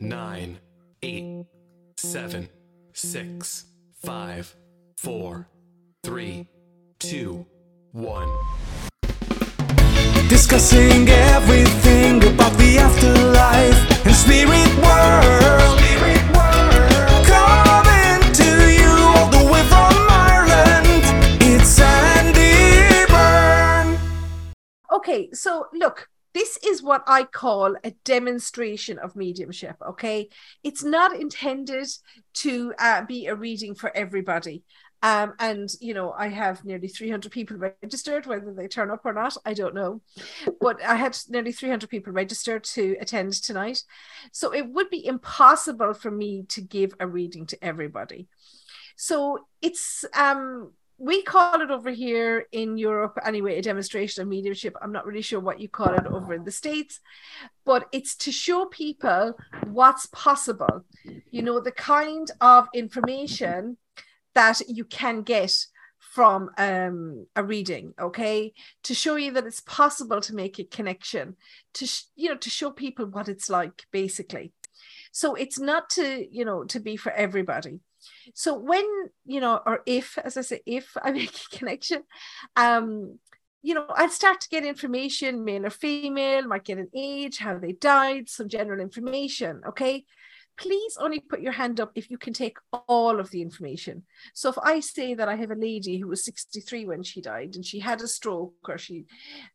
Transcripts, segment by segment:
nine, eight, seven, six, five, four, three, two, one. Discussing everything about the afterlife and spirit world. Coming to you all the way from Ireland. It's Sandie Byrne. Okay, so look, this is what I call a demonstration of mediumship. Okay, it's not intended to uh, be a reading for everybody. Um, and you know, I have nearly 300 people registered. Whether they turn up or not, I don't know. But I had nearly 300 people registered to attend tonight, so it would be impossible for me to give a reading to everybody. So it's um we call it over here in Europe anyway a demonstration of mediumship. I'm not really sure what you call it over in the States, but it's to show people what's possible. You know, the kind of information that you can get from um, a reading okay to show you that it's possible to make a connection to sh- you know to show people what it's like basically so it's not to you know to be for everybody so when you know or if as i say if i make a connection um you know i'd start to get information male or female might get an age how they died some general information okay please only put your hand up if you can take all of the information. So if I say that I have a lady who was 63 when she died and she had a stroke or she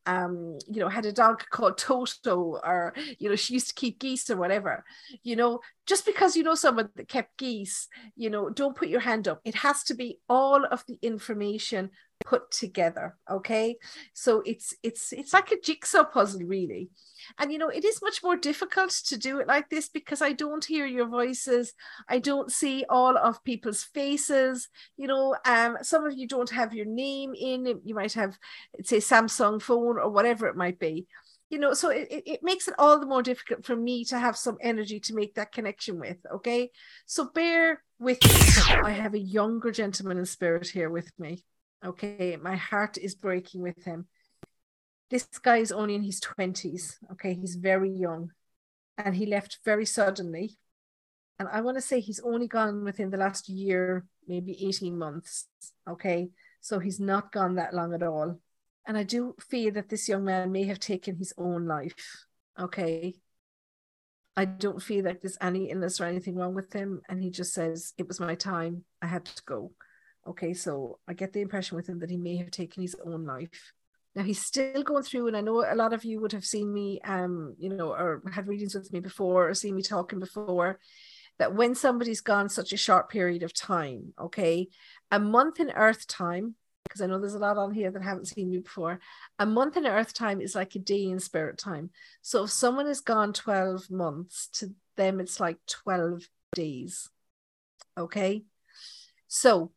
um you know had a dog called Toto or you know she used to keep geese or whatever, you know, just because you know someone that kept geese, you know, don't put your hand up. It has to be all of the information put together, okay? So it's it's it's like a jigsaw puzzle really. And you know it is much more difficult to do it like this because i don't hear your voices. I don't see all of people's faces. You know um some of you don't have your name in you might have say samsung phone or whatever it might be. You know so it, it makes it all the more difficult for me to have some energy to make that connection with okay? So bear with me. I have a younger gentleman in spirit here with me okay my heart is breaking with him this guy is only in his 20s. Okay, he's very young and he left very suddenly. And I want to say he's only gone within the last year, maybe 18 months. Okay, so he's not gone that long at all. And I do feel that this young man may have taken his own life. Okay. I don't feel like there's any illness or anything wrong with him. And he just says, It was my time. I had to go. Okay, so I get the impression with him that he may have taken his own life. Now he's still going through, and I know a lot of you would have seen me, um, you know, or had readings with me before, or seen me talking before. That when somebody's gone such a short period of time, okay, a month in Earth time, because I know there's a lot on here that haven't seen me before. A month in Earth time is like a day in spirit time. So if someone has gone 12 months, to them it's like 12 days. Okay. So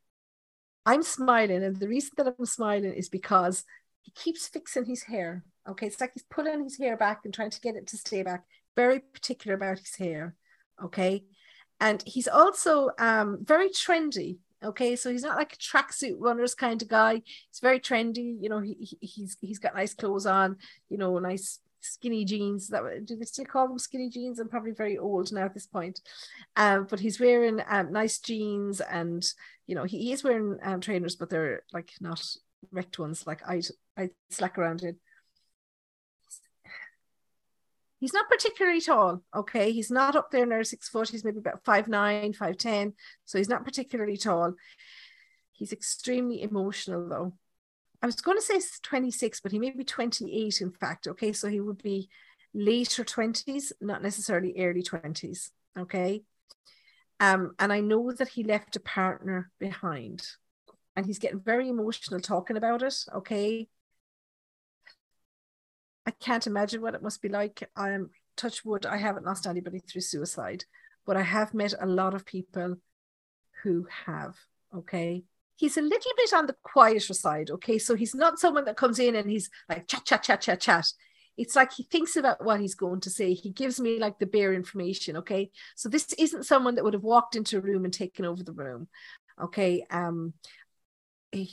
I'm smiling, and the reason that I'm smiling is because he keeps fixing his hair. Okay, it's like he's pulling his hair back and trying to get it to stay back. Very particular about his hair. Okay, and he's also um, very trendy. Okay, so he's not like a tracksuit runners kind of guy. He's very trendy. You know, he, he's he's got nice clothes on. You know, nice skinny jeans. That do they still call them skinny jeans? I'm probably very old now at this point. Um, but he's wearing um, nice jeans, and you know, he, he is wearing um, trainers, but they're like not wrecked ones. Like I I slack around it. He's not particularly tall, okay? He's not up there near six foot. He's maybe about five nine, five ten. So he's not particularly tall. He's extremely emotional though. I was going to say 26, but he may be 28, in fact. Okay, so he would be later 20s, not necessarily early 20s. Okay. Um, and I know that he left a partner behind and he's getting very emotional talking about it. Okay. I can't imagine what it must be like. I'm touch wood, I haven't lost anybody through suicide, but I have met a lot of people who have. Okay. He's a little bit on the quieter side. Okay. So he's not someone that comes in and he's like chat, chat, chat, chat, chat. It's like he thinks about what he's going to say. He gives me like the bare information. Okay. So this isn't someone that would have walked into a room and taken over the room. Okay. Um, I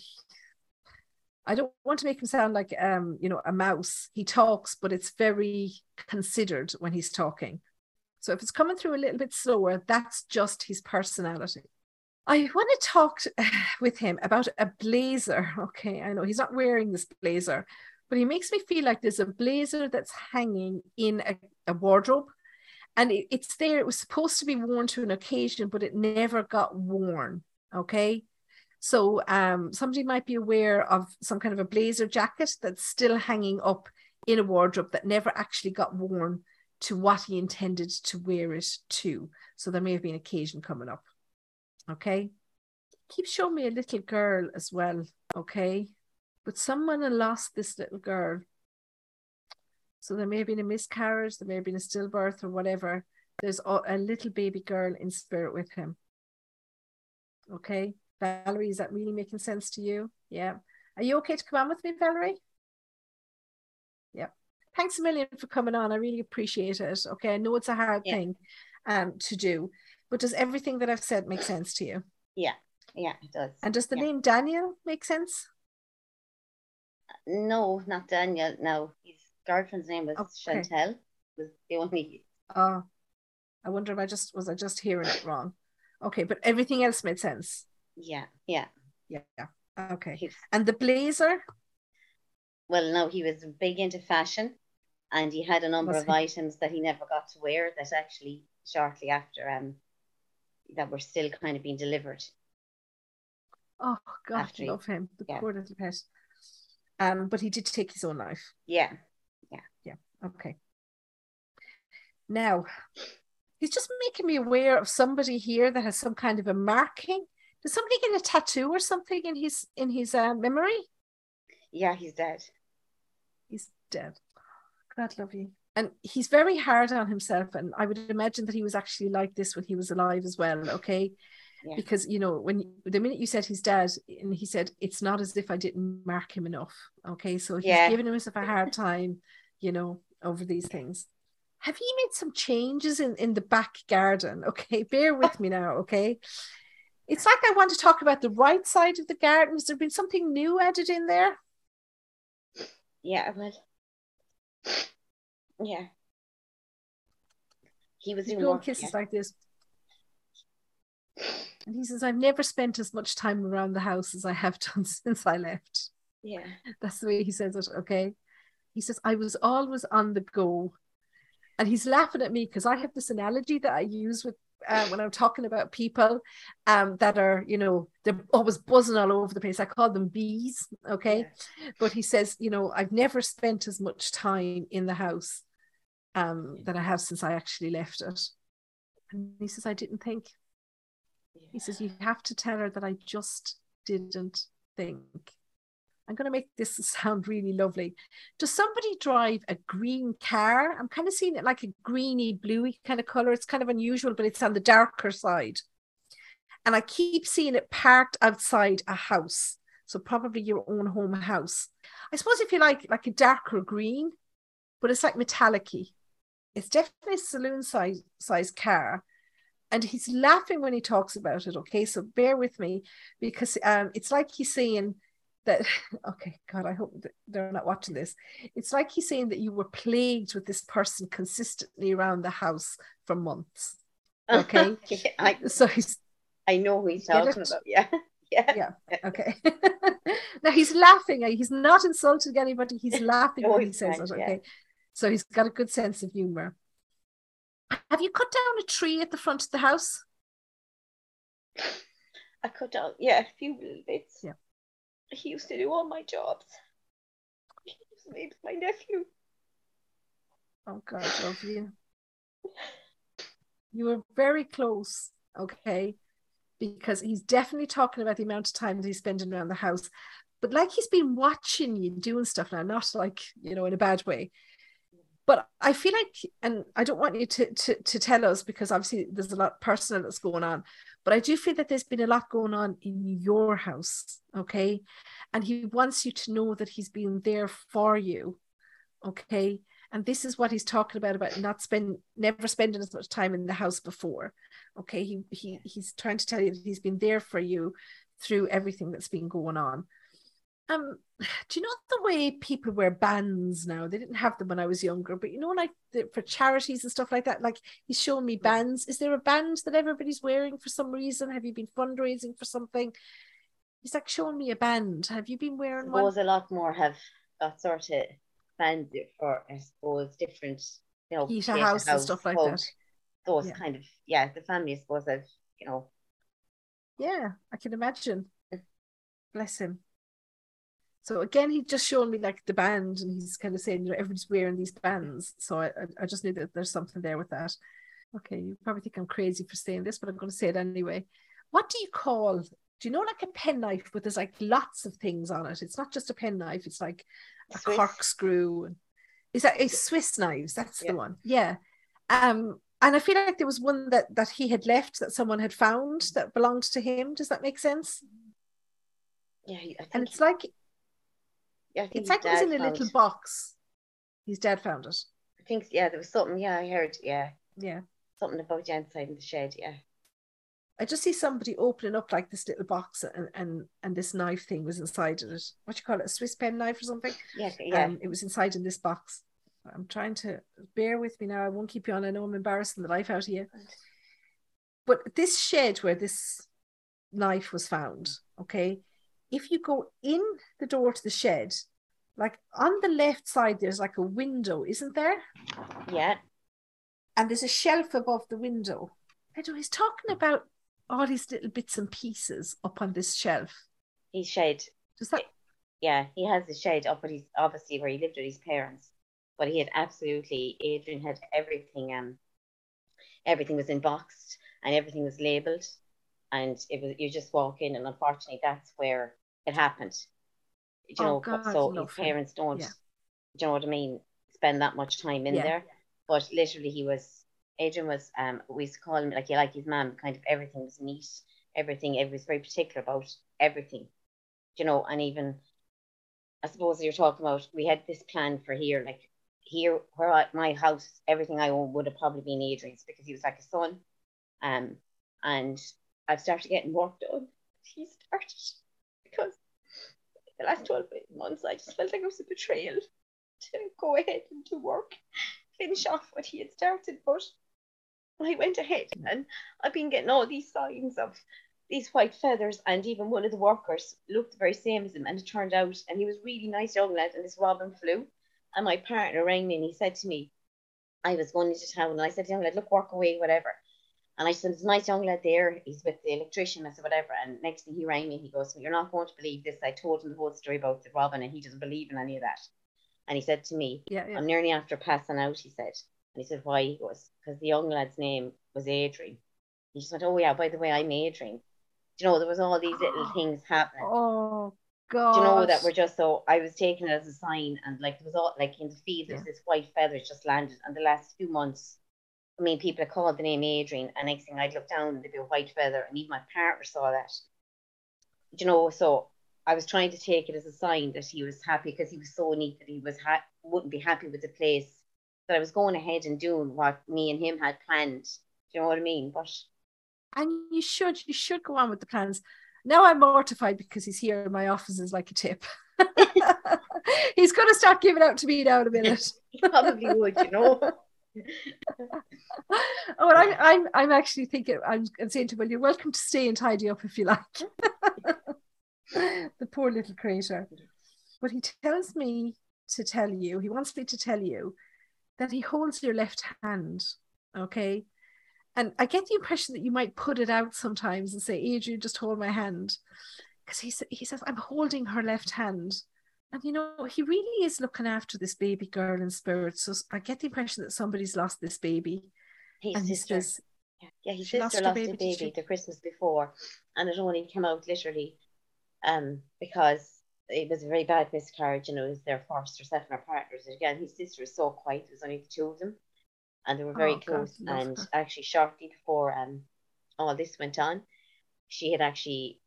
don't want to make him sound like um, you know, a mouse. He talks, but it's very considered when he's talking. So if it's coming through a little bit slower, that's just his personality. I want to talk with him about a blazer. Okay, I know he's not wearing this blazer, but he makes me feel like there's a blazer that's hanging in a, a wardrobe and it, it's there. It was supposed to be worn to an occasion, but it never got worn. Okay. So um, somebody might be aware of some kind of a blazer jacket that's still hanging up in a wardrobe that never actually got worn to what he intended to wear it to. So there may have been occasion coming up. Okay. Keep showing me a little girl as well. Okay. But someone had lost this little girl. So there may have been a miscarriage, there may have been a stillbirth or whatever. There's a, little baby girl in spirit with him. Okay. Valerie, is that really making sense to you? Yeah. Are you okay to come on with me, Valerie? Yeah. Thanks a million for coming on. I really appreciate it. Okay. I know it's a hard Yeah. thing um, to do, but does everything that I've said make sense to you? Yeah, yeah, it does. And does the Yeah. name Daniel make sense? No, not Daniel. No, his girlfriend's name was Okay. Chantel. Was the only Oh, I wonder if I just was I just hearing it wrong. Okay, but everything else made sense. yeah, yeah. Yeah. Okay. He, And the blazer? well, no, he was big into fashion, and he had a number Was of he? items that he never got to wear. That actually, shortly after, um, that were still kind of being delivered. Oh God, After he- love him. The yeah. poor little pet. Um, but he did take his own life. Yeah, yeah, yeah, Okay. Now, he's just making me aware of somebody here that has some kind of a marking. Did somebody get a tattoo or something in his in his uh, memory? yeah, he's dead. He's dead. God love you. And he's very hard on himself, and I would imagine that he was actually like this when he was alive as well. Okay, Yeah. because you know when the minute you said he's dead, and he said it's not as if I didn't mark him enough. Okay, so he's Yeah. giving himself a hard time, you know, over these things. Have you made some changes in in the back garden? Okay, bear with me now. Okay, it's like I want to talk about the right side of the garden. Has there been something new added in there? Yeah, well, yeah. He was doing kisses yeah. like this. And he says, I've never spent as much time around the house as I have done since I left. yeah. That's the way he says it. Okay. He says, I was always on the go. And he's laughing at me because I have this analogy that I use with uh, when I'm talking about people um, that are, you know, they're always buzzing all over the place. I call them bees. Okay. But he says, you know, I've never spent as much time in the house um, that I have since I actually left it. And he says, I didn't think. He says, You have to tell her that I just didn't think. I'm going to make this sound really lovely. Does somebody drive a green car? I'm kind of seeing it like a greeny, bluey kind of color. It's kind of unusual, but it's on the darker side. And I keep seeing it parked outside a house. So probably your own home house. I suppose if you like like a darker green, but it's like metallic-y. It's definitely a saloon size size car and he's laughing when he talks about it okay so bear with me because um it's like he's saying that okay god i hope they're not watching this it's like he's saying that you were plagued with this person consistently around the house for months Okay. Yeah, I, so he's I know who he's talking about. Yeah. Yeah. yeah okay now he's laughing he's not insulting anybody he's laughing No, when he says fine, it yeah. So he's got a good sense of humor have you cut down a tree at the front of the house I cut down, yeah, a few little bits. Yeah. He used to do all my jobs. He used to make my nephew. Oh God, love you. You were very close, okay? Because he's definitely talking about the amount of time that he's spending around the house. But like he's been watching you doing stuff now, not like, you know, in a bad way. But I feel like, and I don't want you to to, to tell us because obviously there's a lot personal that's going on, but I do feel that there's been a lot going on in your house, okay? And he wants you to know that he's been there for you, okay? and this is what he's talking about about not spend never spending as much time in the house before okay he, he he's trying to tell you that he's been there for you through everything that's been going on Um, do you know the way people wear bands now? They didn't have them when I was younger, but you know, like the, for charities and stuff like that. Like he's showing me bands. Is there a band that everybody's wearing for some reason? Have you been fundraising for something? He's like showing me a band. Have you been I wearing one? suppose a lot more have that sort of bands for I suppose different you know Pieta House and stuff like that. Those Yeah. kind of yeah, the family I suppose have you know Yeah, I can imagine. Bless him. So again, he just shown me like the band, and he's kind of saying, you know, everybody's wearing these bands. So I, I- just knew that there's something there with that. Okay, you probably think I'm crazy for saying this, but I'm going to say it anyway. What do you call? Do you know like a penknife, but there's like lots of things on it? It's not just a penknife; it's like a Swiss. corkscrew. Is that a Swiss knives? That's Yeah. the one. Yeah. Um, and I feel like there was one that that he had left that someone had found that belonged to him. Does that make sense? yeah And it's like yeah, it's like it was in a little box. His dad found it. I think yeah there was something yeah I heard yeah Yeah. something about the inside in the shed yeah I just see somebody opening up like this little box and and and this knife thing was inside of it. What do you call it? A Swiss pen knife or something? yeah yeah Um, it was inside in this box. I'm trying to bear with me now. I won't keep you on. I know I'm embarrassing the life out of you. But this shed where this knife was found, okay, if you go in the door to the shed, like on the left side, there's like a window, isn't there? yeah And there's a shelf above the window. I know he's talking about all these little bits and pieces up on this shelf. he's shed Does that yeah, he has the shed up at his obviously where he lived with his parents. But he had absolutely Adrian had everything um everything was in boxed and everything was labeled and it was you just walk in and unfortunately that's where it happened. Do Oh, You know, God, so love his parents don't Yeah. you know what I mean, spend that much time in Yeah. there. But literally he was Adrian was um we used to call him like he like his mum, kind of everything was neat, everything, it was very particular about everything. You know, and even I suppose you're talking about we had this plan for here, like here where I, my house, everything I own would have probably been Adrian's because he was like a son. Um, and I've started getting work done. He started because the last 12 months I just felt like it was a betrayal to go ahead and do work, finish off what he had started. But I went ahead and I've been getting all these signs of these white feathers, and even one of the workers looked the very same as him. And it turned out, and he was really nice young lad, and this robin flew. And my partner rang me and he said to me, I was going into town, and I said to him, look, work away, whatever. And I said, There's a nice young lad there. He's with the electrician. I said, Whatever. And next thing he rang me, he goes, You're not going to believe this. I told him the whole story about the robin, and he doesn't believe in any of that. And he said to me, yeah, yeah. I'm nearly after passing out, he said. And he said, Why? He goes, Because the young lad's name was Adrian. He just went, Oh, yeah, by the way, I'm Adrian. Do you know, there was all these little things happening. Oh god. Do you know that were just so I was taking it as a sign and like it was all like in the field there's this white feathers just landed and the last few months I mean people had called the name Adrian and next thing I'd look down and there'd be a white feather and even my partner saw that. Do you know, so I was trying to take it as a sign that he was happy because he was so neat that he was ha- wouldn't be happy with the place that I was going ahead and doing what me and him had planned. Do you know what I mean? But and you should you should go on with the plans. Now I'm mortified because he's here in my office as like a tip. he's gonna start giving out to me now in a minute. he probably would, you know. oh, I'm I'm I'm actually thinking I'm, I'm saying to Will, you're welcome to stay and tidy up if you like. the poor little creature. But he tells me to tell you, he wants me to tell you that he holds your left hand. Okay. And I get the impression that you might put it out sometimes and say, Adrian, just hold my hand. Because he, he says, I'm holding her left hand. And you know, he really is looking after this baby girl in spirit. So I get the impression that somebody's lost this baby. His and he sister. says, Yeah, his sister lost lost, baby, baby, she? the Christmas before, and it only came out literally um, because it was a very bad miscarriage and it was their first or second or partners. Again, his sister was so quiet, it was only the two of them, and they were very Oh, close. love and her. actually, shortly before um, all this went on, she had actually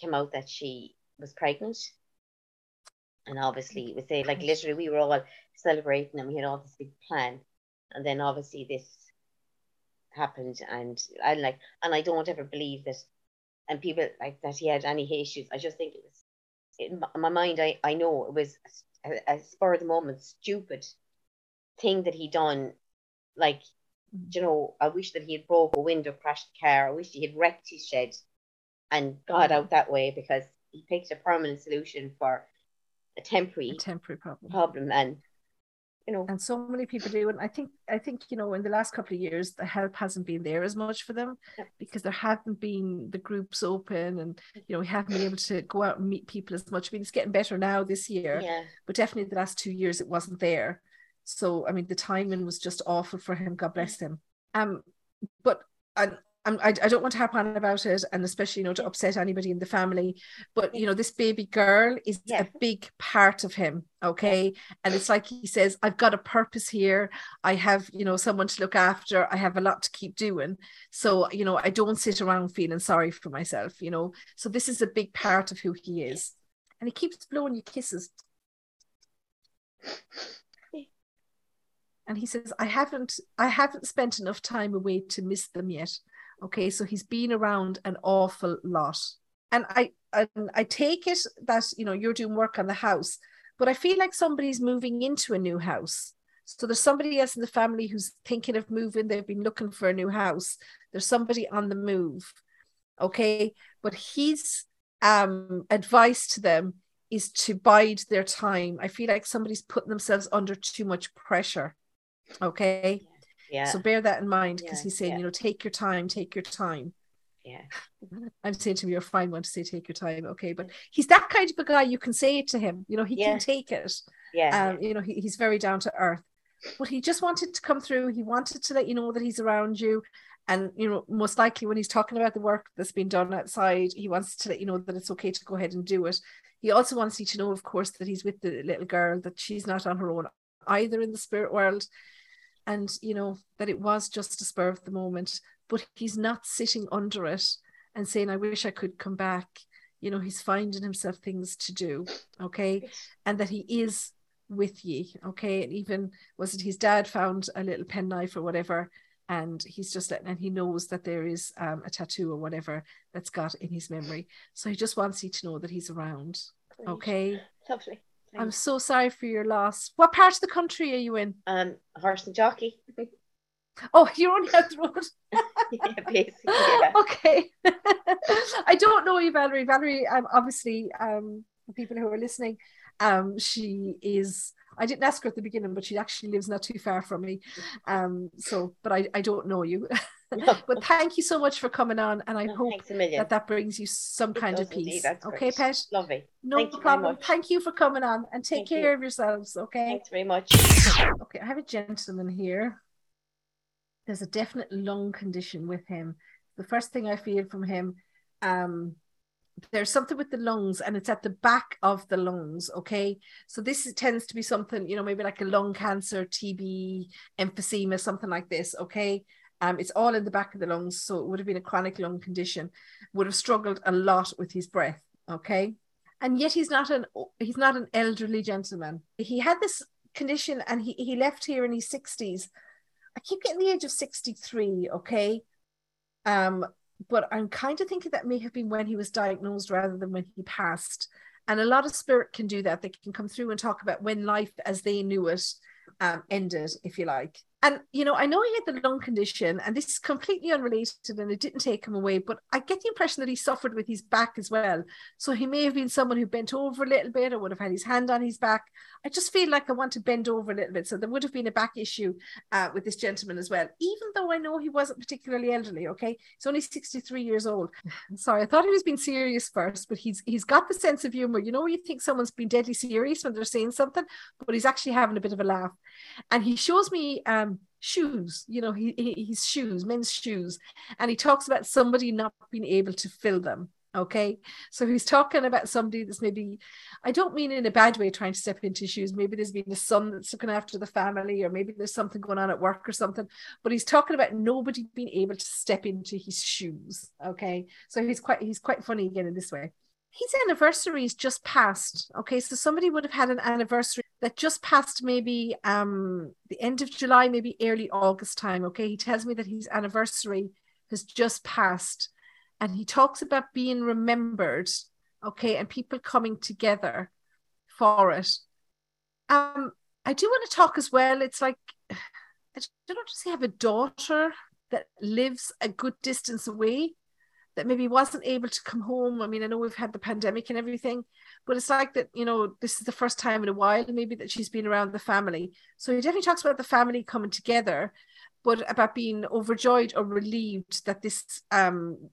come out that she was pregnant. And obviously, it was say like literally, we were all celebrating and we had all this big plan. And then obviously, this happened and I like and I don't ever believe that and people like that he had any issues. I just think it was in my- mind, I, I know it was a, a spur of the moment, stupid thing that he done. Like, mm. you know, I wish that he had broke a window, crashed the car. I wish he had wrecked his shed and got mm. out that way because he picked a permanent solution for a temporary A temporary problem. problem. And, you know, and so many people do and i think i think you know in the last couple of years the help hasn't been there as much for them Yeah. because there haven't been the groups open and you know we haven't been able to go out and meet people as much i mean it's getting better now this year yeah, but definitely the last two years it wasn't there so i mean the timing was just awful for him god bless him um but I, I'm, I, I don't want to harp on about it and especially you know to upset anybody in the family but you know this baby girl is Yeah. a big part of him okay? And it's like he says i've got a purpose here. I have you know someone to look after. I have a lot to keep doing. So you know i don't sit around feeling sorry for myself you know? So this is a big part of who he is. And he keeps blowing you kisses. And he says i haven't i haven't spent enough time away to miss them yet okay so he's been around an awful lot. And i and i take it that you know you're doing work on the house but i feel like somebody's moving into a new house. So there's somebody else in the family who's thinking of moving. They've been looking for a new house. There's somebody on the move. Okay but his um advice to them is to bide their time. I feel like somebody's putting themselves under too much pressure. Okay yeah, so bear that in mind because Yeah, he's saying yeah. you know take your time take your time. Yeah, i'm saying to him you're a fine one to say take your time okay but he's that kind of a guy you can say it to him you know he Yeah. can take it. Yeah, um you know he, he's very down to earth but he just wanted to come through he wanted to let you know that he's around you and you know most likely when he's talking about the work that's been done outside he wants to let you know that it's okay to go ahead and do it. He also wants you to know of course that he's with the little girl that she's not on her own either in the spirit world and you know that it was just a spur of the moment but he's not sitting under it and saying i wish i could come back. You know he's finding himself things to do okay? And that he is with ye okay? And even was it his dad found a little penknife or whatever and he's just letting and he knows that there is um, a tattoo or whatever that's got in his memory. So he just wants you to know that he's around okay? Lovely. I'm so sorry for your loss what part of the country are you in um Horse and Jockey. oh you're on the road yeah, basically, yeah. okay. I don't know you, Valerie. Valerie, um, obviously, um, for people who are listening, um, she is. I didn't ask her at the beginning, but she actually lives not too far from me. Um, so, but I, I don't know you. but thank you so much for coming on, and I No, hope a million. that that brings you some It kind of peace. Okay. Pet. Lovely. No Thank you problem. much. Thank you for coming on, and take Thank you. care of yourselves. Okay. Thanks very much. Okay, I have a gentleman here. There's a definite lung condition with him. The first thing I feel from him, um, there's something with the lungs, and it's at the back of the lungs. Okay, so this is, tends to be something, you know, maybe like a lung cancer, TB, emphysema, something like this. Okay, um, it's all in the back of the lungs, so it would have been a chronic lung condition. Would have struggled a lot with his breath. Okay, and yet he's not an he's not an elderly gentleman. He had this condition and he, he left here in his 60s. I keep getting the age of 63, okay? Um, but I'm kind of thinking that may have been when he was diagnosed rather than when he passed. And a lot of spirit can do that. They can come through and talk about when life as they knew it um, ended, if you like. And, you know, I know he had the lung condition, and this is completely unrelated and it didn't take him away, but I get the impression that he suffered with his back as well. So he may have been someone who bent over a little bit or would have had his hand on his back. I just feel like I want to bend over a little bit. So there would have been a back issue uh, with this gentleman as well, even though I know he wasn't particularly elderly. Okay, he's only 63 years old. Sorry, I thought he was being serious first, but he's he's got the sense of humor. You know, you think someone's been deadly serious when they're saying something, but he's actually having a bit of a laugh. And he shows me um shoes, you know, he, he his shoes, men's shoes, and he talks about somebody not being able to fill them. Okay, so he's talking about somebody that's maybe, I don't mean in a bad way trying to step into shoes. Maybe there's been a son that's looking after the family, or maybe there's something going on at work or something. But he's talking about nobody being able to step into his shoes. Okay, so he's quite he's quite funny again in this way. His anniversary is just passed. Okay, so somebody would have had an anniversary that just passed maybe um the end of July, maybe early August time. Okay, he tells me that his anniversary has just passed and he talks about being remembered okay, and people coming together for it. Um, I do want to talk as well. It's like I don't know, he have a daughter that lives a good distance away that maybe wasn't able to come home? I mean, I know we've had the pandemic and everything, but it's like that, you know, this is the first time in a while maybe that she's been around the family. So he definitely talks about the family coming together, but about being overjoyed or relieved that this um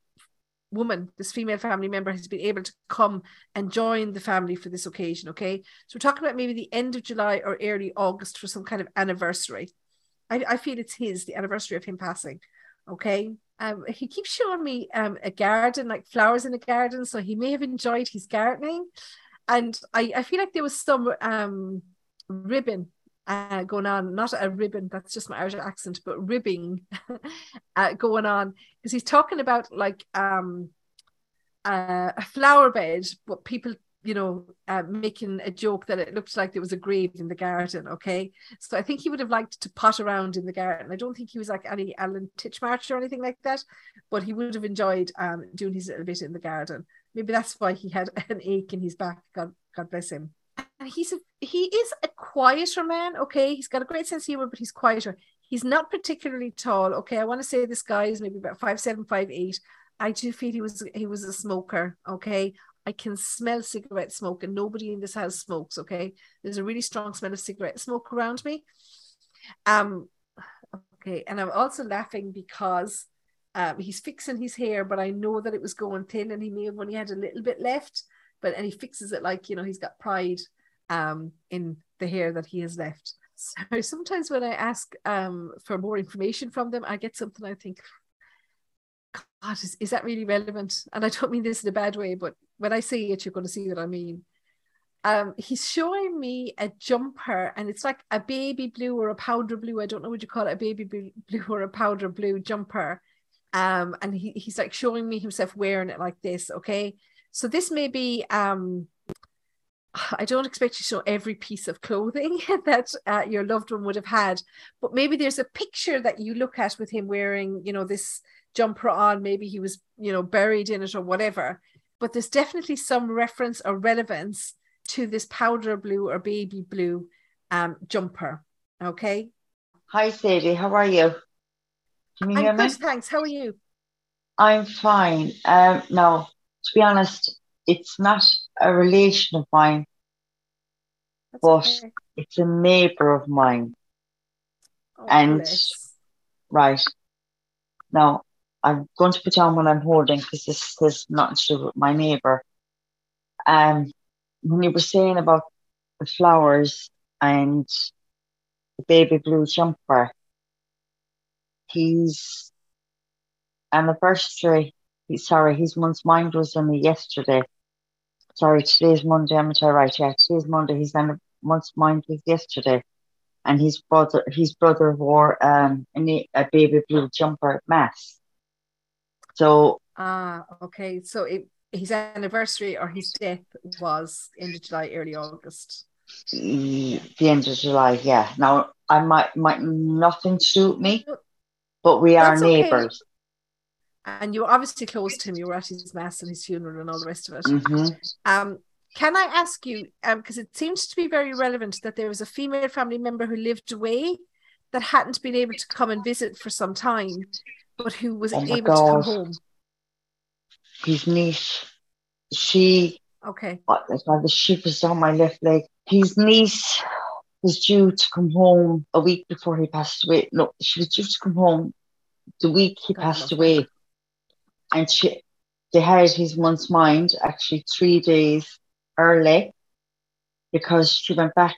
woman, this female family member, has been able to come and join the family for this occasion. Okay. So we're talking about maybe the end of July or early August for some kind of anniversary. I, I feel it's his, the anniversary of him passing. Okay. Um, he keeps showing me um a garden, like flowers in a garden. So he may have enjoyed his gardening. And I, I feel like there was some um ribbon uh, going on, not a ribbon, that's just my Irish accent, but ribbing uh, going on because he's talking about like um uh, a flower bed, but people, you know, uh, making a joke that it looked like there was a grave in the garden. Okay, so I think he would have liked to pot around in the garden. I don't think he was like any Alan Titchmarsh or anything like that, but he would have enjoyed um doing his little bit in the garden. Maybe that's why he had an ache in his back. God, God bless him and he's a he is a quieter man okay he's got a great sense of humor but he's quieter he's not particularly tall okay i want to say this guy is maybe about five seven five eight i do feel he was he was a smoker okay i can smell cigarette smoke and nobody in this house smokes okay there's a really strong smell of cigarette smoke around me um okay and i'm also laughing because um, he's fixing his hair but i know that it was going thin and he may have only had a little bit left but and he fixes it like you know he's got pride um, in the hair that he has left. So sometimes when I ask um, for more information from them, I get something I think, God, is, is that really relevant? And I don't mean this in a bad way, but when I say it, you're going to see what I mean. Um, he's showing me a jumper and it's like a baby blue or a powder blue. I don't know what you call it, a baby blue or a powder blue jumper. Um, and he, he's like showing me himself wearing it like this. Okay. So this may be um, I don't expect you to show every piece of clothing that uh, your loved one would have had, but maybe there's a picture that you look at with him wearing, you know, this jumper on. Maybe he was, you know, buried in it or whatever. But there's definitely some reference or relevance to this powder blue or baby blue um, jumper. Okay. Hi, Sandie. How are you? Can you I'm hear good, me? thanks. How are you? I'm fine. Um, now, to be honest, it's not a relation of mine, That's but okay. it's a neighbor of mine. Oh, and- bless. Right. Now, I'm going to put down what I'm holding because this has nothing to do with my neighbor. Um, when you were saying about the flowers and the baby blue jumper, his anniversary, sorry, his month's mind was only yesterday. Sorry, today's Monday, am I right? Yeah, today's Monday, his month's mind was yesterday. And his brother, his brother wore um a, a baby blue jumper at mass. So Ah, okay. So it, his anniversary or his death was end of July, early August. the end of July, yeah. Now I might might nothing suit me, but we are That's okay. neighbors. And you were obviously close to him. You were at his mass and his funeral and all the rest of it. hmm Um, can I ask you, um, because it seems to be very relevant that there was a female family member who lived away that hadn't been able to come and visit for some time, but who was Oh able to come home. His niece, she Okay. what the shivers down my left leg. His niece was due to come home a week before he passed away. No, she was due to come home the week he God passed away. And she they had his month's mind actually three days early because she went back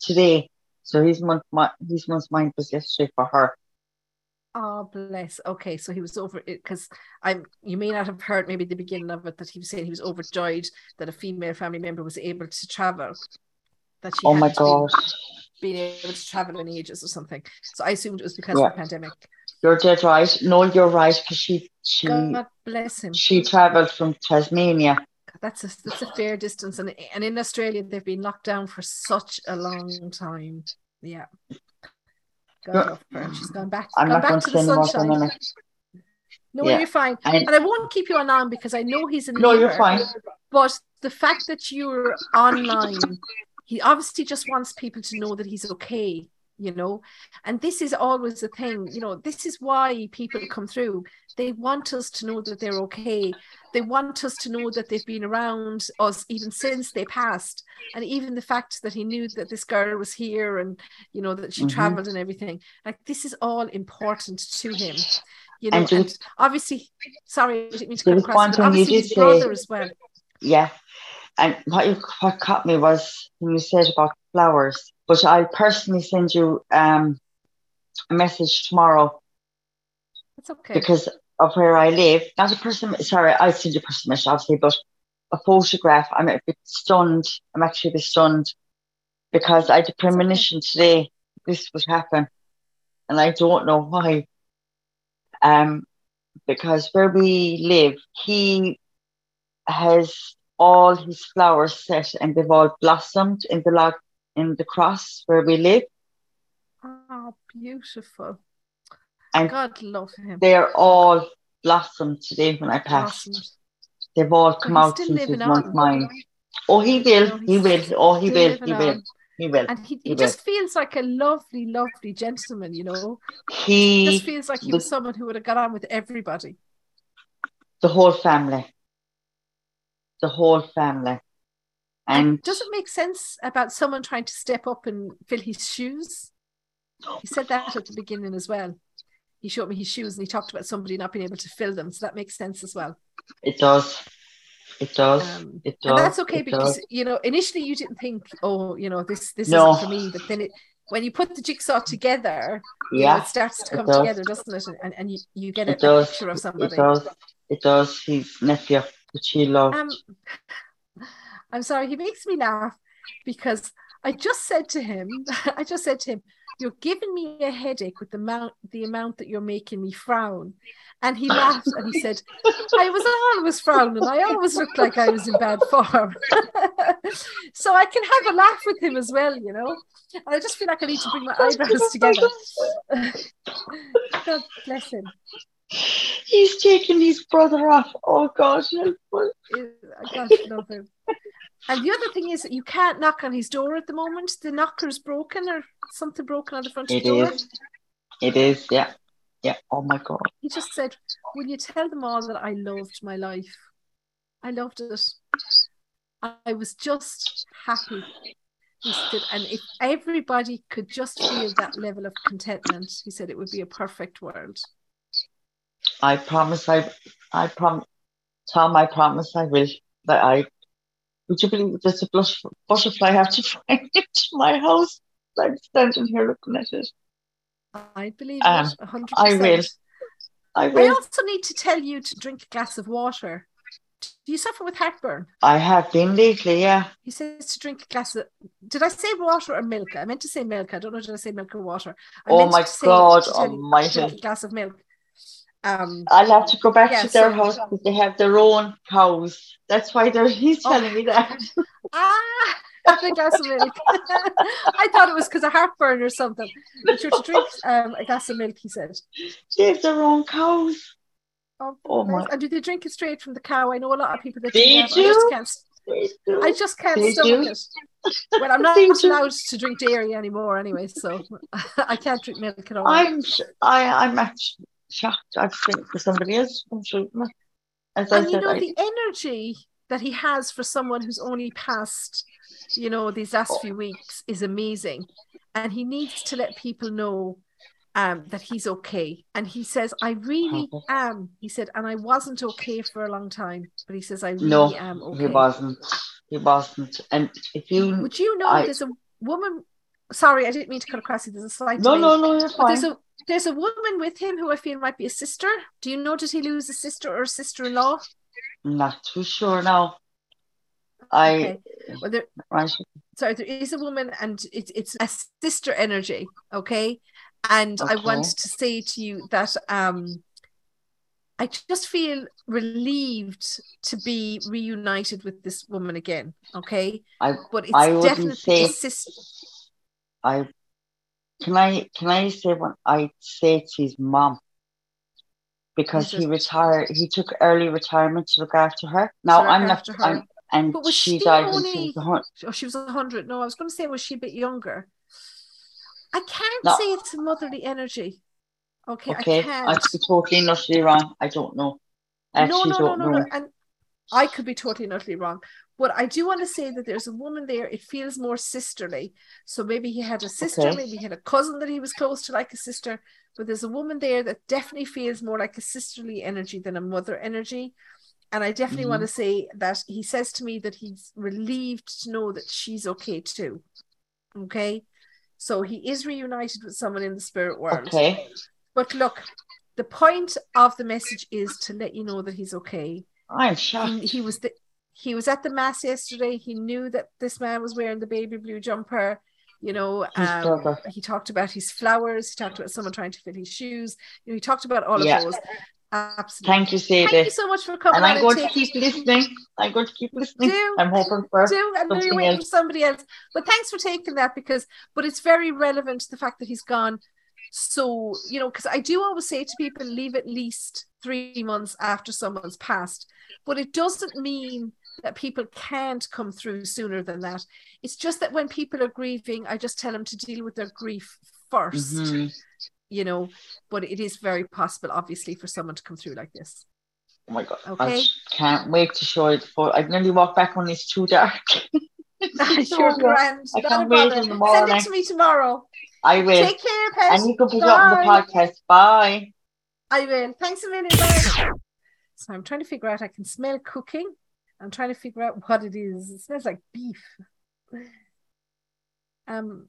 today. So his month his month's mind was yesterday for her. Oh, bless. Okay, so he was over it because I'm. You may not have heard maybe the beginning of it that he was saying he was overjoyed that a female family member was able to travel. That she Oh my god. been able to travel in ages or something. So I assumed it was because Yeah. of the pandemic. You're dead right. No, you're right, because she she God bless him. she travelled from Tasmania. That's a that's a fair distance, and and in Australia they've been locked down for such a long time. Yeah. God Yeah. love her. She's gone back. I'm gone not going back to the say any more for a sunshine. No, Yeah. you're fine. And And I won't keep you on long because I know he's a No, you're fine. But the fact that you're online, he obviously just wants people to know that he's okay, you know. And this is always the thing, you know, this is why people come through. They want us to know that they're okay. They want us to know that they've been around us even since they passed. And even the fact that he knew that this girl was here and, you know, that she Mhm. traveled and everything, like this is all important to him. You know, And and, obviously, sorry, I didn't mean to cut across, obviously his say- brother as well. Yeah. And what you what caught me was when you said about flowers. But I'll personally send you um a message tomorrow That's okay. because of where I live. Not a person sorry, I'll send you a personal message obviously, but a photograph. I'm a bit stunned. I'm actually a bit stunned because I had a premonition today this would happen. And I don't know why. Um because where we live, he has all his flowers set and they've all blossomed in the log in the cross where we live. Oh, beautiful. And God love him. they're all blossomed today when I passed. Blossomed. They've all come out since his month on. mine. Oh, he will. No, he will. Oh, he will. He will. on. He will. And he, He he will. just feels like a lovely, lovely gentleman, you know. He, just feels like he was someone who would have got on with everybody. the whole family, the whole family, and does it make sense about someone trying to step up and fill his shoes? He said that at the beginning as well. He showed me his shoes and he talked about somebody not being able to fill them. So that makes sense as well. it does. It does. Um, it does. and that's okay because does. you know initially you didn't think, oh, you know, this this No. isn't for me. But then it when you put the jigsaw together, you know, yeah, it starts to come does. together, doesn't it? And and you, you get a, it does. picture of somebody. It does. It does. His nephew, which he loved. Um, I'm sorry, he makes me laugh because I just said to him, I just said to him, "You're giving me a headache with the amount, the amount that you're making me frown." And he laughed and he said, "I was always frowning. I always looked like I was in bad form." so I can have a laugh with him as well, you know. And I just feel like I need to bring my eyebrows together. God bless him. He's taking his brother off. Oh God, help us. I God love him. And the other thing is that you can't knock on his door at the moment. The knocker's broken or something broken on the front of It the door. is. It is. Yeah. Yeah. Oh my God. He just said, Will you tell them all that I loved my life? I loved it. I was just happy. He said, and if everybody could just feel that level of contentment, he said it would be a perfect world. I promise. I. I promise. Tom, I promise. I will. That I. Would you believe there's a butterfly have to find it to my house? I'm standing here looking at it. I believe Um, it a hundred I will. I I also need to tell you to drink a glass of water. Do you suffer with heartburn? I have been lately. Yeah. He says to drink a glass of. Did I say water or milk? I meant to say milk. I don't know. Did I say milk or water? I Oh meant my to say God to tell you almighty. A glass of milk. Um, I'll have to go back Yeah, to their so- house because they have their own cows. That's why they're, he's Oh. telling me that. ah, a glass of milk. I thought it was because of heartburn or something. But you're to drink um, a glass of milk. He said. They have their own cows. Oh, Oh, nice. my- And do they drink it straight from the cow? I know a lot of people that They do that. I just can't. I just can't They stomach do. it. Well, I'm not allowed to drink dairy anymore anyway, so I can't drink milk at all. I'm I I'm actually shocked. I've seen for somebody else. I'm sure. As I and you said, know I, the energy that he has for someone who's only passed, you know, these last few weeks is amazing, and he needs to let people know. Um, that he's okay, and he says, "I really Mhm. am." He said, "and I wasn't okay for a long time, but he says I really no, am okay." he wasn't. He wasn't. And if you, Would you know I- there's a woman? Sorry, I didn't mean to cut across you. There's a slight no, delay. no, no, you're fine. there's a there's a woman with him who I feel might be a sister. Do you know did he lose a sister or a sister-in-law? Not too sure now. I Okay. Well, there right. sorry, there is a woman, and it's it's a sister energy. Okay, and I Okay. want to say to you that um, I just feel relieved to be reunited with this woman again. Okay, I but it's I definitely a say- sister. I can I can I say what I say to his mom because he retired. He took early retirement to look after her. Now I'm not. I'm and But was she she died when only- she was a hun- Oh, she was a hundred. No, I was going to say, was she a bit younger? I can't No. say it's a motherly energy. Okay, Okay, I can't. I could be totally and utterly wrong. I don't know. I no, no, no, no, no. And I could be totally and utterly wrong. But I do want to say that there's a woman there. It feels more sisterly. So maybe he had a sister, Okay. maybe he had a cousin that he was close to, like a sister. But there's a woman there that definitely feels more like a sisterly energy than a mother energy. And I definitely mm-hmm. want to say that he says to me that he's relieved to know that she's okay too. Okay. So he is reunited with someone in the spirit world. Okay, But look, the point of the message is to let you know that he's okay I'm he, shocked. he was the, he was at the mass yesterday. He knew that this man was wearing the baby blue jumper. You know, um, he talked about his flowers. He talked about someone trying to fit his shoes. You know, he talked about all Yeah. of those. Absolutely. Thank you, Thank you so much for coming And I'm going to keep listening. I'm going to keep listening. Do. I'm hoping for do. I know you're something waiting for somebody else, but thanks for taking that because, but it's very relevant to the fact that he's gone. So you know, because I do always say to people, leave at least three months after someone's passed, but it doesn't mean that people can't come through sooner than that. It's just that when people are grieving, I just tell them to deal with their grief 1st Mhm. You know, but it is very possible, obviously, for someone to come through like this. Oh my god. Okay. I can't wait to show it for I nearly walked back when it's too dark. It's so You're grand. I can't wait in the morning. Send it to me tomorrow. I will. Take care, pet. And you can it up on the podcast. Bye. I will. Thanks a million. Bye. So I'm trying to figure out. I can smell cooking. I'm trying to figure out what it is. It smells like beef. Um,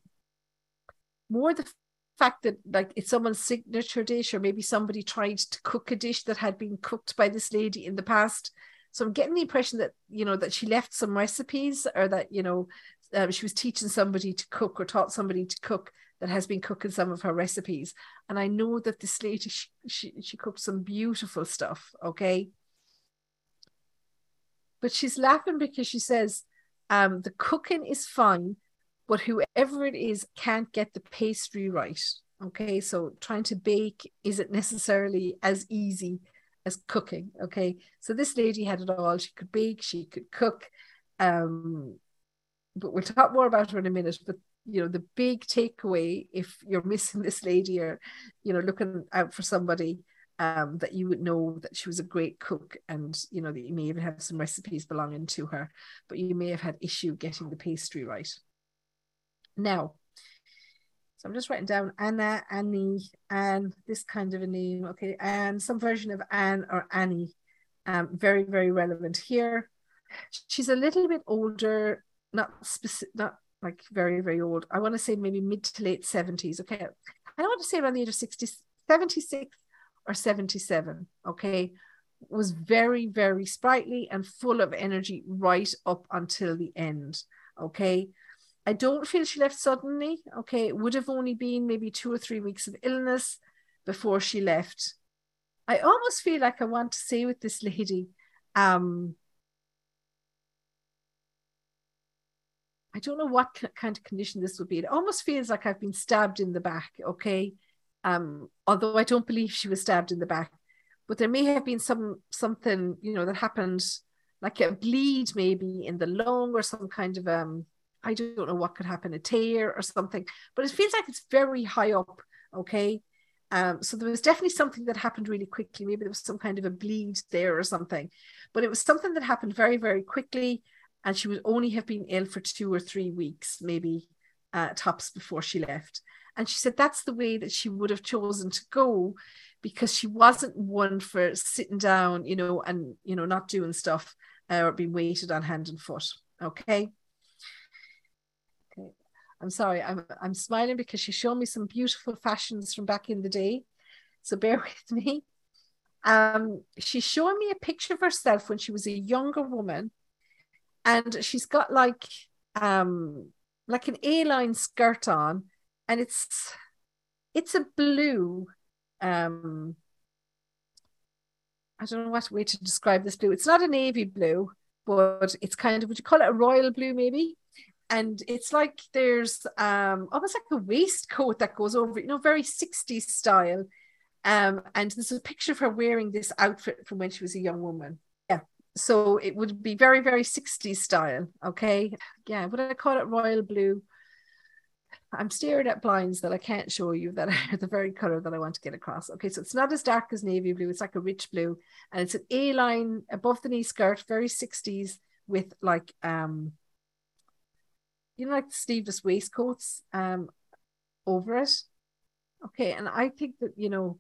more the fact that like it's someone's signature dish, or maybe somebody tried to cook a dish that had been cooked by this lady in the past. So I'm getting the impression that you know that she left some recipes, or that you know um, she was teaching somebody to cook or taught somebody to cook that has been cooking some of her recipes. And I know that this lady she she, she cooked some beautiful stuff. Okay, but she's laughing because she says um, the cooking is fine, but whoever it is can't get the pastry right. Okay, so trying to bake isn't necessarily as easy as cooking. Okay, so this lady had it all. She could bake, she could cook. Um, but we'll talk more about her in a minute. But you know, the big takeaway if you're missing this lady or you know looking out for somebody um, that you would know that she was a great cook and you know that you may even have some recipes belonging to her, but you may have had issue getting the pastry right. Now, so I'm just writing down Anna, Annie, and this kind of a name, okay, and some version of Anne or Annie. Um, very, very relevant here. She's a little bit older, not specific, not like very, very old. I want to say maybe mid to late 70s. Okay. I want to say around the age of 60, 76 or 77. Okay. Was very, very sprightly and full of energy right up until the end. Okay. I don't feel she left suddenly. Okay. It would have only been maybe two or three weeks of illness before she left. I almost feel like I want to say with this lady, um, I don't know what kind of condition this would be. It almost feels like I've been stabbed in the back, okay? Um, although I don't believe she was stabbed in the back, but there may have been some something, you know, that happened, like a bleed maybe in the lung or some kind of um, I don't know what could happen, a tear or something. But it feels like it's very high up, okay? Um, so there was definitely something that happened really quickly. Maybe there was some kind of a bleed there or something, but it was something that happened very, very quickly and she would only have been ill for two or three weeks, maybe uh, tops before she left. And she said that's the way that she would have chosen to go because she wasn't one for sitting down, you know, and, you know, not doing stuff uh, or being weighted on hand and foot. Okay. Okay. I'm sorry, I'm, I'm smiling because she showed me some beautiful fashions from back in the day. So bear with me. Um, she's showing me a picture of herself when she was a younger woman and she's got like um like an A-line skirt on and it's it's a blue um I don't know what way to describe this blue. It's not a navy blue, but it's kind of would you call it a royal blue maybe? And it's like there's um almost like a waistcoat that goes over, you know, very 60s style. Um, and there's a picture of her wearing this outfit from when she was a young woman. Yeah. so it would be very, very 60s style. Okay. Yeah. Would I call it royal blue? I'm staring at blinds that I can't show you that are the very color that I want to get across. Okay, so it's not as dark as navy blue, it's like a rich blue, and it's an A line above the knee skirt, very 60s, with like um you know, like the sleeveless waistcoats um over it. Okay, and I think that you know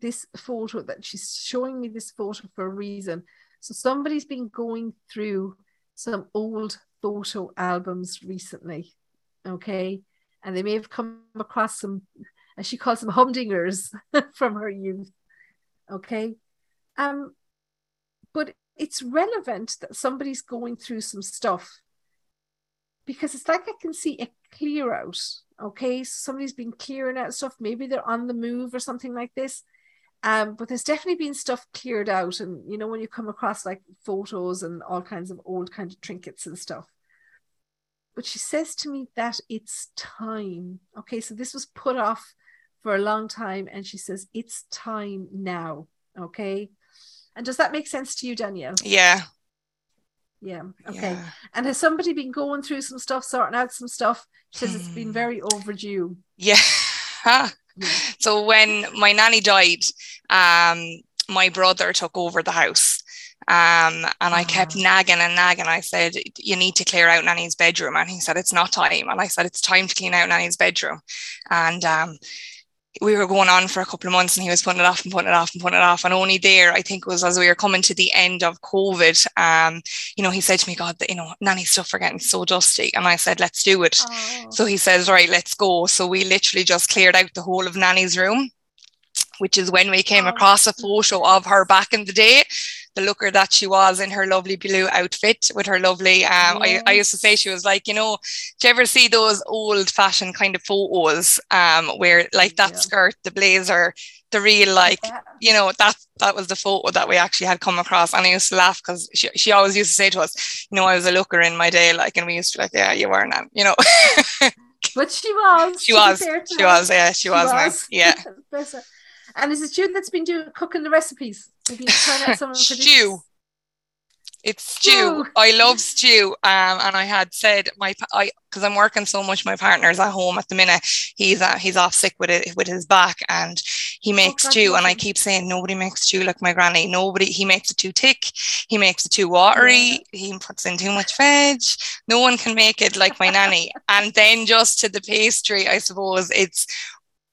this photo that she's showing me this photo for a reason. So somebody's been going through some old photo albums recently okay? And they may have come across some as she calls them humdingers from her youth okay? Um but it's relevant that somebody's going through some stuff because it's like i can see a clear out okay? So somebody's been clearing out stuff. Maybe they're on the move or something like this. Um, but there's definitely been stuff cleared out. And you know when you come across like photos and all kinds of old kind of trinkets and stuff but she says to me that it's time. Okay, so this was put off for a long time, and she says it's time now. Okay, and does that make sense to you, Danielle? Yeah. Yeah. Okay. Yeah. And has somebody been going through some stuff, sorting out some stuff? She says it's been Hmm. very overdue. Yeah. Yeah. so when my nanny died, um, my brother took over the house. Um, and I kept Ah. nagging and nagging. I said, You need to clear out Nanny's bedroom. And he said, It's not time. And I said, It's time to clean out Nanny's bedroom. And um, we were going on for a couple of months and he was putting it off and putting it off and putting it off. And only there, I think it was as we were coming to the end of COVID, um, you know, he said to me, God, you know, Nanny's stuff are getting so dusty. And I said, Let's do it. Oh. So he says, Right, let's go. So we literally just cleared out the whole of Nanny's room, which is when we came Oh, across a photo of her back in the day. The looker that she was in her lovely blue outfit with her lovely um I, I used to say she was like, you know, do you ever see those old fashioned kind of photos um where like that Yeah. skirt, the blazer, the real like Yeah. you know that that was the photo that we actually had come across and I used to laugh because she, she always used to say to us you know I was a looker in my day like and we used to be like yeah you were now you know But she was. she was she was yeah she, was, now yeah And is it you that's been doing cooking the recipes? You out some of her Stew. it's stew. Stew. I love stew um and I had said my I because I'm working so much my partner's at home at the minute. He's uh, he's off sick with it with his back and he makes God, stew and I keep saying nobody makes stew like my granny. Nobody he makes it too thick. He makes it too watery. He puts in too much veg. No one can make it like my nanny. And then just to the pastry I suppose it's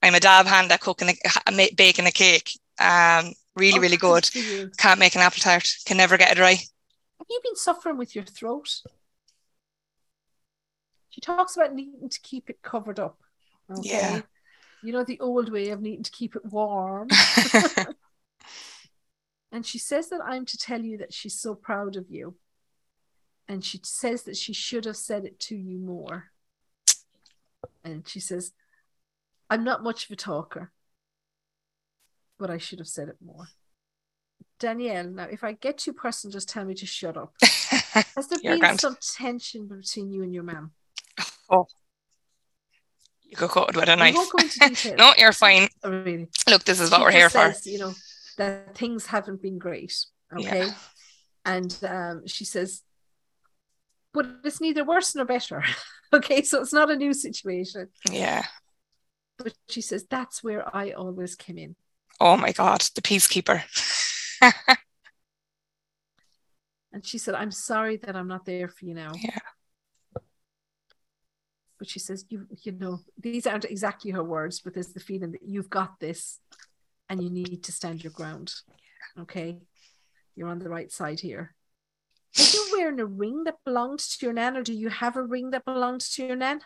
I'm a dab hand at cooking a, a- baking a cake. Um really Oh, really good can't make an apple tart can never get it right Have you been suffering with your throat? She talks about needing to keep it covered up. Okay. Yeah. You know, the old way of needing to keep it warm. and she says that I'm to tell you that she's so proud of you. And she says that she should have said it to you more. And she says, I'm not much of a talker, but I should have said it more. Danielle, now if I get too personal, just tell me to shut up. Has there been grand. some tension between you and your man? You could cut it with a knife. go no, you're fine. Oh, really. Look, this is what She we're here just for. You know that things haven't been great. Okay, Yeah. and um, she says, but it's neither worse nor better. okay, so it's not a new situation. Yeah. But she says that's where I always came in. Oh my God, the peacekeeper. And she said, I'm sorry that I'm not there for you now. Yeah. But she says, you you know, these aren't exactly her words, but there's the feeling that you've got this and you need to stand your ground. Okay. You're on the right side here. Are you wearing a ring that belonged to your nan, or do you have a ring that belonged to your nan?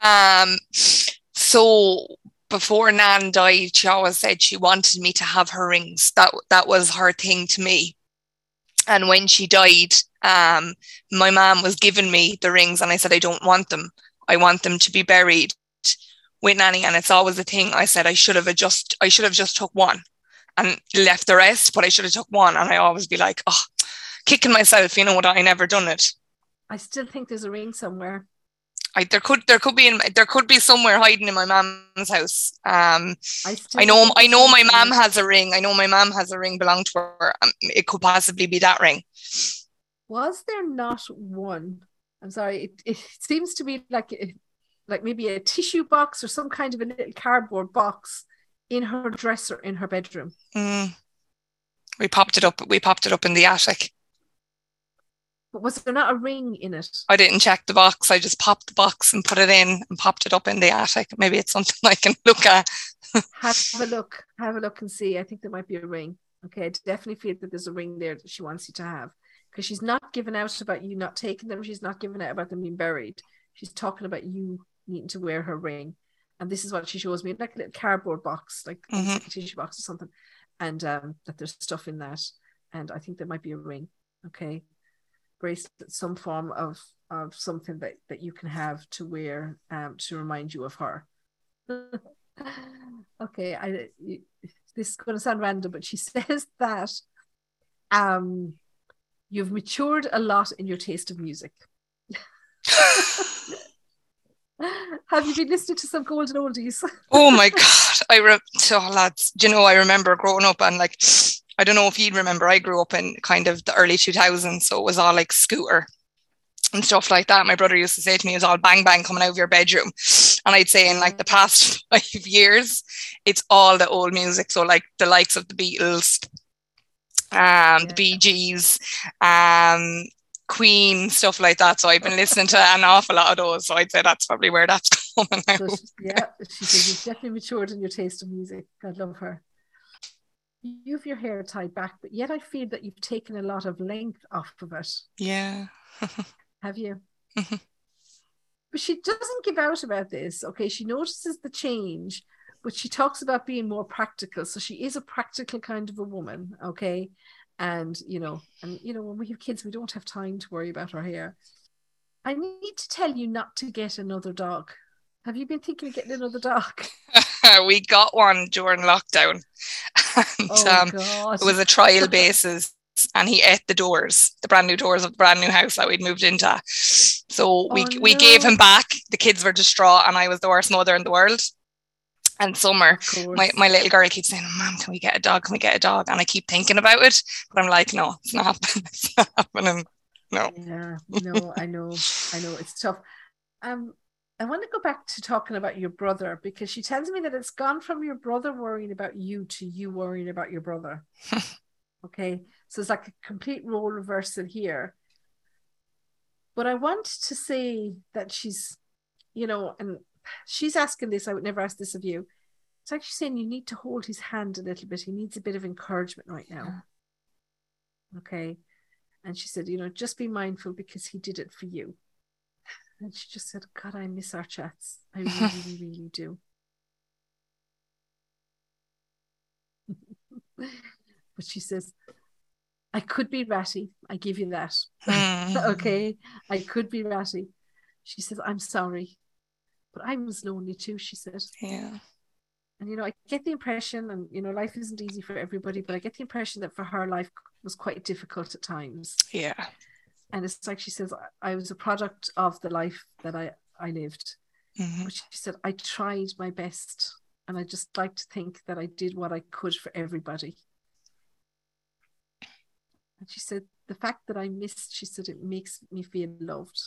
Um, so before Nan died, she always said she wanted me to have her rings. That that was her thing to me. And when she died, um, my mom was giving me the rings, and I said I don't want them. I want them to be buried with Nanny. And it's always a thing. I said I should have just I should have just took one and left the rest, but I should have took one. And I always be like, oh, kicking myself, you know, what? I never done it. I still think there's a ring somewhere. I there could there could be in there could be somewhere hiding in my mom's house. Um, I, I know I know my mom has a ring. I know my mom has a ring belonged to her. Um, it could possibly be that ring. Was there not one? I'm sorry. It, it seems to be like like maybe a tissue box or some kind of a little cardboard box in her dresser in her bedroom. Mm. We popped it up. We popped it up in the attic. But was there not a ring in it? I didn't check the box. I just popped the box and put it in and popped it up in the attic. Maybe it's something I can look at. Have a look. Have a look and see. I think there might be a ring. Okay, I definitely feel that there's a ring there that she wants you to have because she's not giving out about you not taking them. She's not giving out about them being buried. She's talking about you needing to wear her ring. And this is what she shows me, like a little cardboard box, like, Mhm. like a tissue box or something, and um, that there's stuff in that. And I think there might be a ring. Okay, bracelet, some form of of something that that you can have to wear um to remind you of her. okay, I this is going to sound random, but she says that um you've matured a lot in your taste of music. Have you been listening to some golden oldies? oh my god! I re- oh, lads, do you know? I remember growing up and like, I don't know if you'd remember. I grew up in kind of the early 2000s, so it was all like scooter and stuff like that. My brother used to say to me, "It was all bang bang coming out of your bedroom," and I'd say in like the past five years, it's all the old music. So like the likes of the Beatles, um, the Bee Gees, um, Queen, stuff like that. So I've been listening to an awful lot of those. So I'd say that's probably where that's coming out. So she, yeah, she says you've definitely matured in your taste of music. I love her. You have your hair tied back, but yet I feel that you've taken a lot of length off of it. Yeah. Have you? Mhm. but she doesn't give out about this. Okay, she notices the change, but she talks about being more practical. So she is a practical kind of a woman. Okay, and you know, and you know, when we have kids, we don't have time to worry about our hair. I need to tell you not to get another dog. Have you been thinking of getting another dog? we got one during lockdown. And Oh um, God! it was a trial basis and he ate the doors, the brand new doors of the brand new house that we'd moved into. So we Oh, we gave him back. The kids were distraught and I was the worst mother in the world. And summer, my, my little girl keeps saying, Mom, can we get a dog? Can we get a dog? And I keep thinking about it. But I'm like, no, it's not happening. It's not happening. No. Yeah, no, I know, I know it's tough. Um, I want to go back to talking about your brother because she tells me that it's gone from your brother worrying about you to you worrying about your brother. okay, so it's like a complete role reversal here. But I want to say that she's, you know, and she's asking this. I would never ask this of you. It's actually saying you need to hold his hand a little bit. He needs a bit of encouragement right now. Okay. And she said, you know, just be mindful because he did it for you. And she just said, God, I miss our chats. I really, really do. but she says, I could be ratty. I give you that. Mm. okay. I could be ratty. She says, I'm sorry. But I was lonely too, she said. Yeah. And you know, I get the impression, and you know, life isn't easy for everybody, but I get the impression that for her, life was quite difficult at times. Yeah. And it's like she says, I- I was a product of the life that I I lived. Mhm. But she said, I tried my best, and I just like to think that I did what I could for everybody. And she said, the fact that I missed, she said, it makes me feel loved.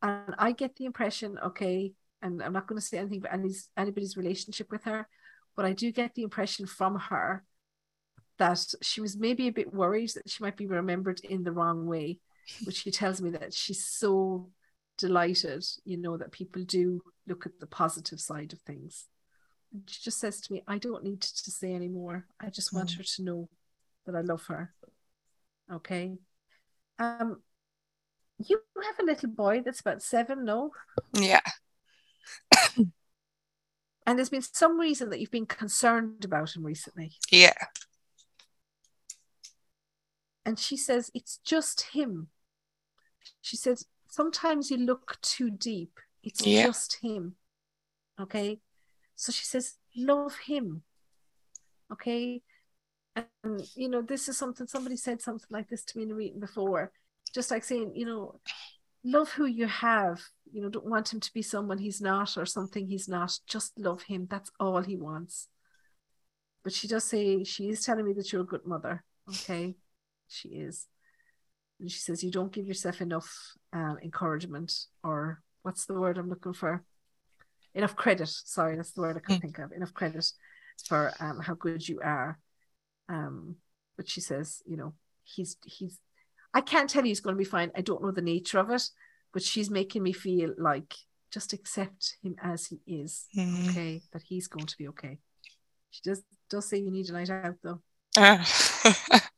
And I get the impression, okay, and I'm not going to say anything about anybody's relationship with her, but I do get the impression from her that she was maybe a bit worried that she might be remembered in the wrong way. But she tells me that she's so delighted, you know, that people do look at the positive side of things. And she just says to me, I don't need to say anymore. I just want her to know that I love her. Okay. Um, you have a little boy that's about seven, no? Yeah. And there's been some reason that you've been concerned about him recently. Yeah. And she says, it's just him. She says, sometimes you look too deep. It's Yeah. just him. Okay. So she says, love him. Okay. And, you know, this is something somebody said something like this to me in a meeting before. Just like saying, you know, love who you have. You know, don't want him to be someone he's not or something he's not. Just love him. That's all he wants. But she does say she is telling me that you're a good mother. Okay, she is. And she says you don't give yourself enough um, encouragement or what's the word I'm looking for? Enough credit. Sorry, that's the word I can't Mm. think of. Enough credit for um, how good you are. Um, but she says, you know, he's he's. I can't tell you he's going to be fine. I don't know the nature of it, but she's making me feel like just accept him as he is. Mm. Okay, that he's going to be okay. She does does say you need a night out though. Ah.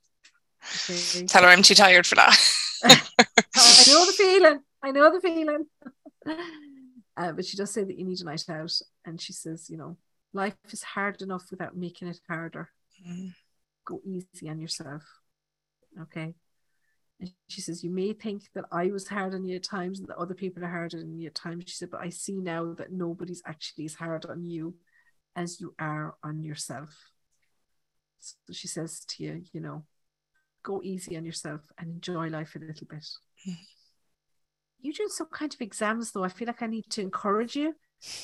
Okay. Tell her I'm too tired for that. I know the feeling. I know the feeling. uh, but she does say that you need a night out, and she says, you know, life is hard enough without making it harder. Mm. Go easy on yourself. Okay. And she says, You may think that I was hard on you at times and that other people are harder on you at times. She said, But I see now that nobody's actually as hard on you as you are on yourself. So she says to you, you know, go easy on yourself and enjoy life a little bit. Mhm. You doing some kind of exams though. I feel like I need to encourage you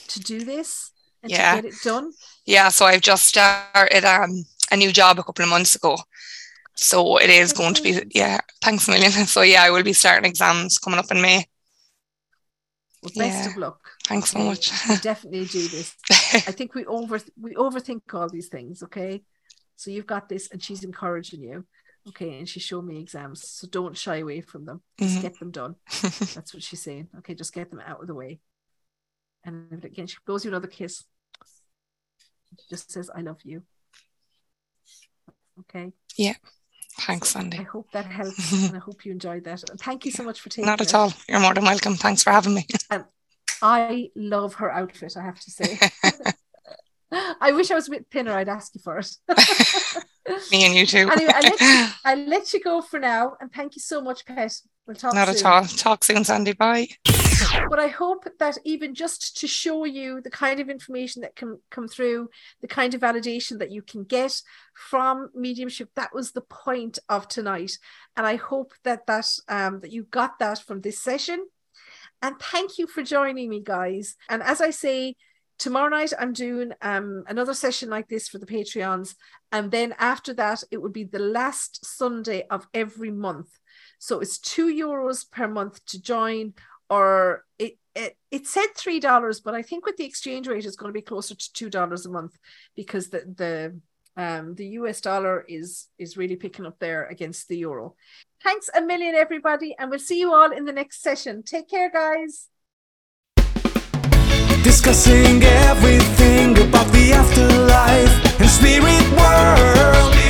to do this and Yeah. to get it done. Yeah, so I've just started um, a new job a couple of months ago. So it is going to be, yeah, thanks a million. So yeah, I will be starting exams coming up in May. Well, best Yeah. of luck. Thanks so much. You definitely do this. I think we over we overthink all these things, okay? So you've got this and she's encouraging you. Okay, and she showed me exams. So don't shy away from them. Just Mhm. get them done. That's what she's saying. Okay, just get them out of the way. And again, she blows you another kiss. She just says, I love you. Okay. Yeah. Thanks, Sandie. I hope that helps. and I hope you enjoyed that. And thank you so much for taking Not at it. all. You're more than welcome. Thanks for having me. I love her outfit, I have to say. I wish I was a bit thinner, I'd ask you for it. Me and you too. Anyway, I'll let you, I'll let you go for now. And thank you so much, Pet. We'll talk Not soon. at all. Talk soon, Sandie. Bye. But I hope that even just to show you the kind of information that can come through, the kind of validation that you can get from mediumship, that was the point of tonight. And I hope that that um, that you got that from this session. And thank you for joining me, guys. And as I say, tomorrow night I'm doing um, another session like this for the Patreons. And then after that, it would be the last Sunday of every month. So it's two euros per month to join, or it it, it said three dollars, but I think with the exchange rate, it's going to be closer to two dollars a month because the the um, the US dollar is is really picking up there against the euro. Thanks a million, everybody, and we'll see you all in the next session. Take care, guys discussing everything about the afterlife and spirit world.